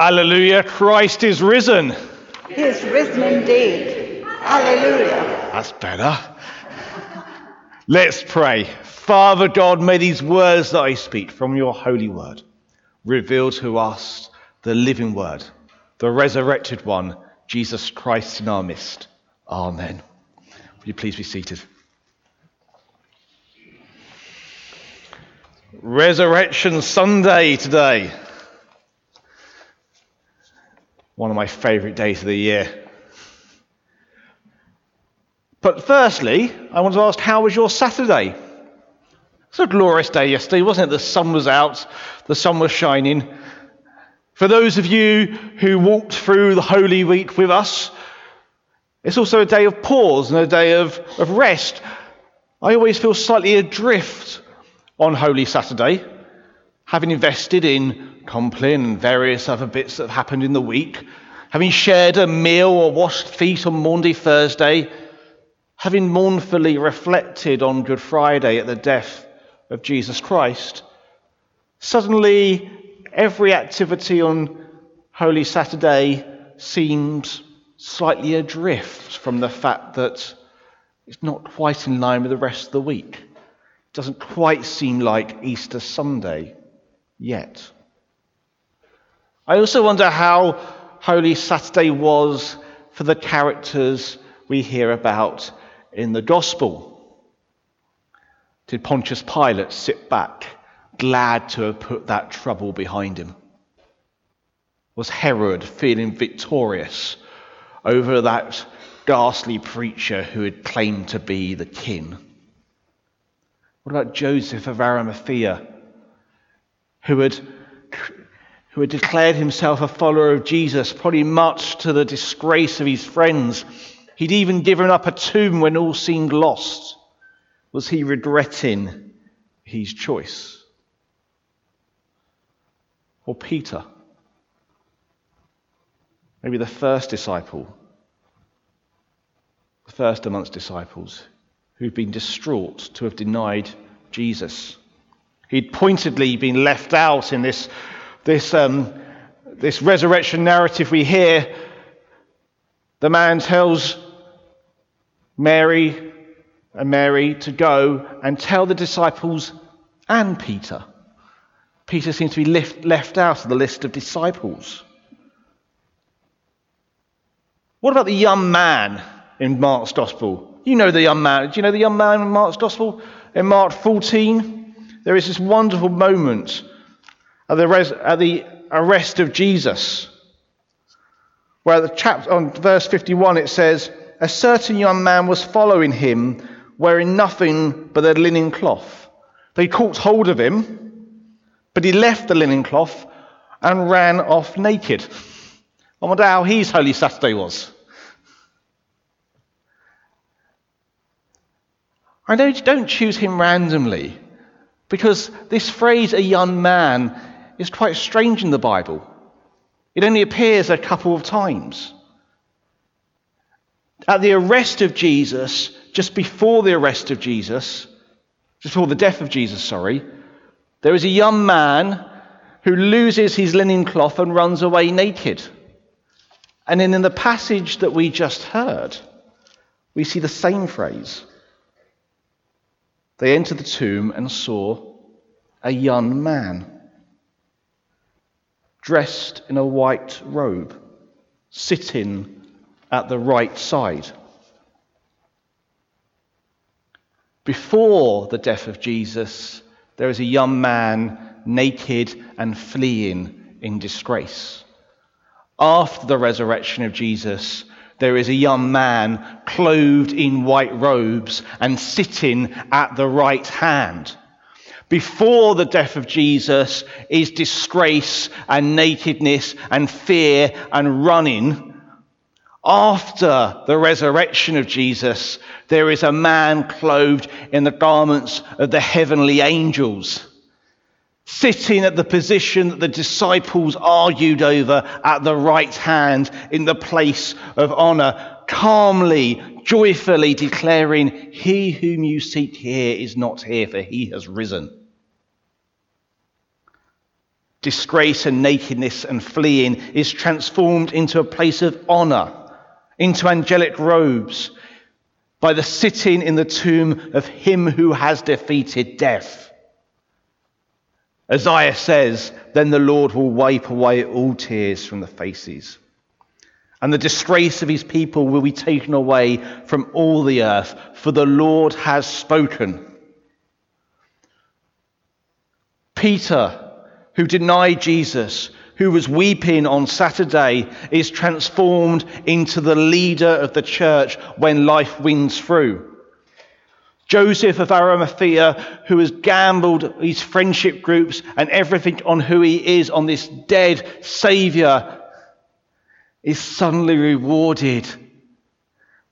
Alleluia, Christ is risen. He is risen indeed. Hallelujah. That's better. Let's pray. Father God, may these words that I speak from your holy word reveal to us the living word, the resurrected one, Jesus Christ in our midst. Amen. Will you please be seated? Resurrection Sunday today. One of my favourite days of the year. But firstly, I want to ask, how was your Saturday? It's a glorious day yesterday, wasn't it? The sun was out, the sun was shining. For those of you who walked through the Holy Week with us, it's also a day of pause and a day of, of rest. I always feel slightly adrift on Holy Saturday, having invested in Compline and various other bits that have happened in the week, having shared a meal or washed feet on Maundy Thursday, having mournfully reflected on Good Friday at the death of Jesus Christ. Suddenly, every activity on Holy Saturday seems slightly adrift from the fact that it's not quite in line with the rest of the week. It doesn't quite seem like Easter Sunday yet. I also wonder how Holy Saturday was for the characters we hear about in the Gospel. Did Pontius Pilate sit back, glad to have put that trouble behind him? Was Herod feeling victorious over that ghastly preacher who had claimed to be the king? What about Joseph of Arimathea, who had, who had declared himself a follower of Jesus, probably much to the disgrace of his friends? He'd even given up a tomb when all seemed lost. Was he regretting his choice? Or Peter? Maybe the first disciple, the first amongst disciples, who'd been distraught to have denied Jesus. He'd pointedly been left out in this, this, um, this resurrection narrative we hear. The man tells Mary and Mary to go and tell the disciples and Peter. Peter seems to be left, left out of the list of disciples. What about the young man in Mark's Gospel? You know the young man. Do you know the young man in Mark's Gospel? In Mark 14, there is this wonderful moment at the, res- at the arrest of Jesus, where the on verse 51 it says, A certain young man was following him wearing nothing but a linen cloth. They caught hold of him, but he left the linen cloth and ran off naked. I wonder how his Holy Saturday was. I don't choose him randomly, because this phrase, a young man, is quite strange in the Bible. It only appears a couple of times. At the arrest of Jesus, just before the arrest of Jesus, just before the death of Jesus, sorry, there is a young man who loses his linen cloth and runs away naked. And then in the passage that we just heard, we see the same phrase. They entered the tomb and saw a young man dressed in a white robe, sitting at the right side. Before the death of Jesus, there is a young man naked and fleeing in disgrace. After the resurrection of Jesus, there is a young man clothed in white robes and sitting at the right hand. Before the death of Jesus is disgrace and nakedness and fear and running. After the resurrection of Jesus, there is a man clothed in the garments of the heavenly angels, sitting at the position that the disciples argued over at the right hand in the place of honor, calmly, joyfully declaring, He whom you seek here is not here, for he has risen. disgrace and nakedness and fleeing is transformed into a place of honor, into angelic robes, by the sitting in the tomb of him who has defeated death. Isaiah says, Then the Lord will wipe away all tears from the faces, and the disgrace of his people will be taken away from all the earth, for the Lord has spoken. Peter, who denied Jesus, who was weeping on Saturday, is transformed into the leader of the church when life wins through. Joseph of Arimathea, who has gambled his friendship groups and everything on who he is on this dead Saviour, is suddenly rewarded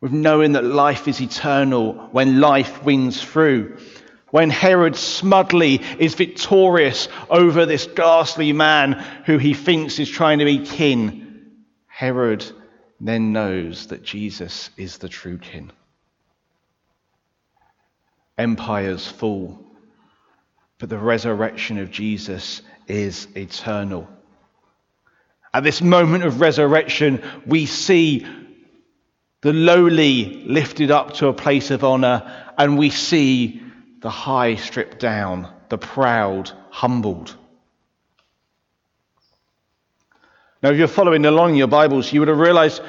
with knowing that life is eternal when life wins through. When Herod smugly is victorious over this ghastly man who he thinks is trying to be king, Herod then knows that Jesus is the true king. Empires fall, but the resurrection of Jesus is eternal. At this moment of resurrection, we see the lowly lifted up to a place of honor, and we see the high stripped down, the proud humbled. Now, if you're following along in your Bibles, you would have realized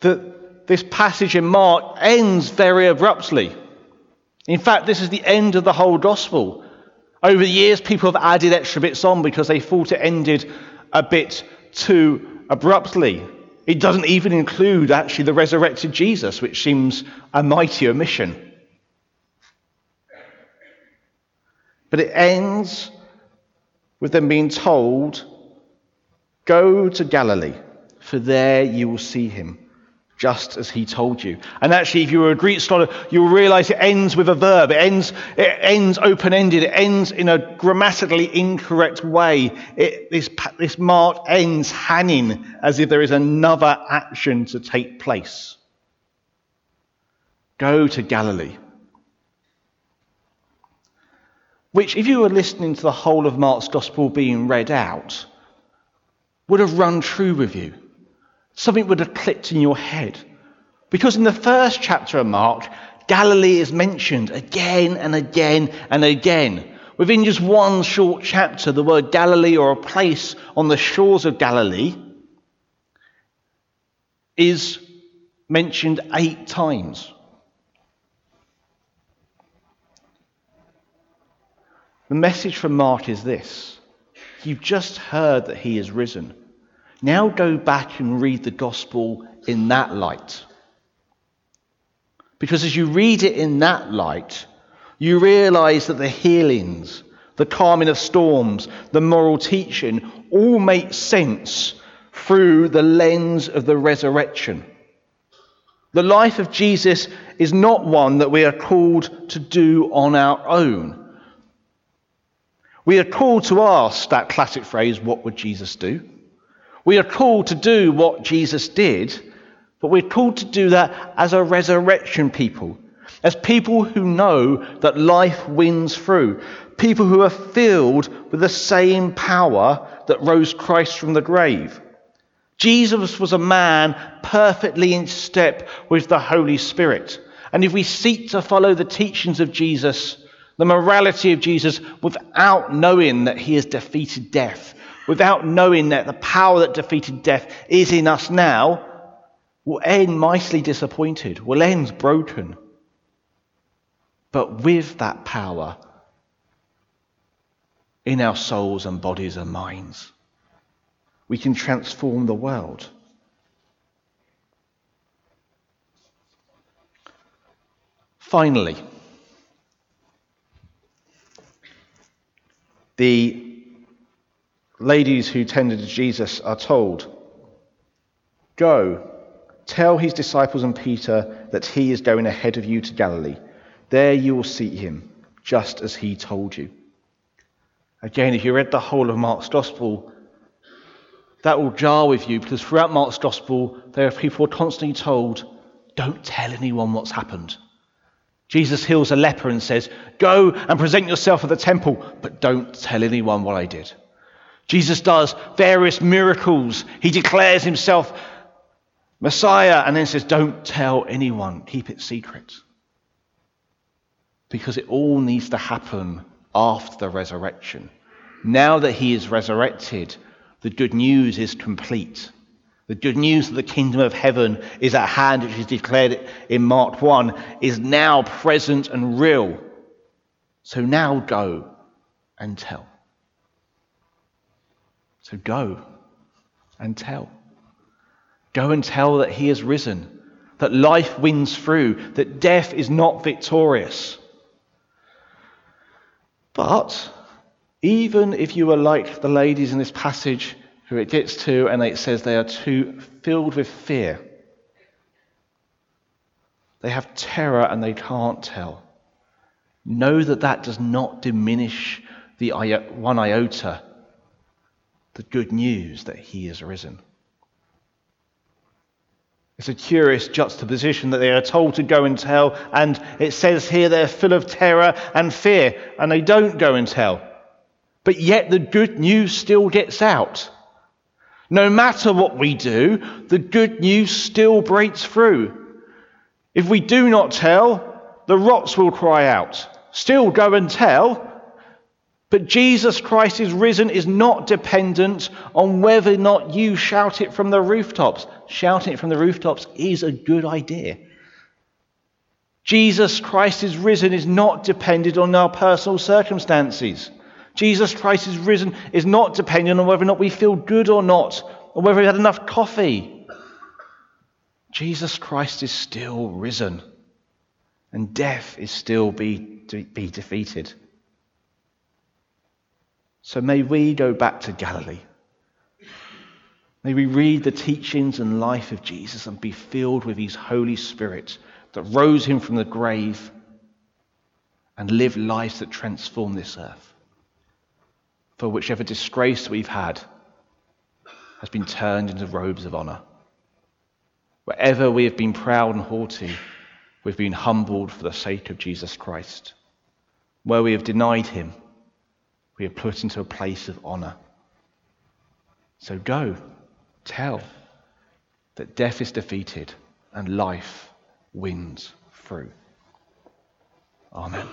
that this passage in Mark ends very abruptly. In fact, this is the end of the whole gospel. Over the years, people have added extra bits on because they thought it ended a bit too abruptly. It doesn't even include actually the resurrected Jesus, which seems a mighty omission. But it ends with them being told, Go to Galilee, for there you will see him, just as he told you. And actually, if you were a Greek scholar, you'll realize it ends with a verb. It ends, it ends open ended. It ends in a grammatically incorrect way. It, this, this mark ends hanging as if there is another action to take place. Go to Galilee which, if you were listening to the whole of Mark's gospel being read out, would have run true with you. Something would have clicked in your head. Because in the first chapter of Mark, Galilee is mentioned again and again and again. Within just one short chapter, the word Galilee or a place on the shores of Galilee is mentioned eight times. The message from Mark is this You've just heard that he is risen. Now go back and read the gospel in that light. Because as you read it in that light, you realize that the healings, the calming of storms, the moral teaching all make sense through the lens of the resurrection. The life of Jesus is not one that we are called to do on our own. We are called to ask that classic phrase, what would Jesus do? We are called to do what Jesus did, but we're called to do that as a resurrection people, as people who know that life wins through, people who are filled with the same power that rose Christ from the grave. Jesus was a man perfectly in step with the Holy Spirit. And if we seek to follow the teachings of Jesus, the morality of Jesus without knowing that he has defeated death, without knowing that the power that defeated death is in us now, will end mightily disappointed, will end broken. But with that power in our souls and bodies and minds, we can transform the world. Finally, The ladies who tended to Jesus are told, Go, tell his disciples and Peter that he is going ahead of you to Galilee. There you will see him, just as he told you. Again, if you read the whole of Mark's Gospel, that will jar with you because throughout Mark's Gospel, there are people constantly told, Don't tell anyone what's happened. Jesus heals a leper and says, Go and present yourself at the temple, but don't tell anyone what I did. Jesus does various miracles. He declares himself Messiah and then says, Don't tell anyone, keep it secret. Because it all needs to happen after the resurrection. Now that he is resurrected, the good news is complete. The good news that the kingdom of heaven is at hand, which is declared in Mark 1, is now present and real. So now go and tell. So go and tell. Go and tell that he has risen, that life wins through, that death is not victorious. But even if you are like the ladies in this passage who it gets to and it says they are too filled with fear, they have terror and they can't tell. Know that that does not diminish the one iota the good news that he is risen. It's a curious juxtaposition that they are told to go and tell, and it says here they're full of terror and fear, and they don't go and tell. But yet the good news still gets out. No matter what we do, the good news still breaks through. If we do not tell, the rocks will cry out. Still go and tell, but Jesus Christ is risen is not dependent on whether or not you shout it from the rooftops. Shouting it from the rooftops is a good idea. Jesus Christ is risen is not dependent on our personal circumstances. Jesus Christ is risen is not dependent on whether or not we feel good or not, or whether we had enough coffee. Jesus Christ is still risen, and death is still be, be defeated. So may we go back to Galilee. May we read the teachings and life of Jesus and be filled with his Holy Spirit that rose him from the grave and live lives that transform this earth. For whichever disgrace we've had has been turned into robes of honor. Wherever we have been proud and haughty, we've been humbled for the sake of Jesus Christ. Where we have denied him, we are put into a place of honor. So go, tell that death is defeated and life wins through. Amen.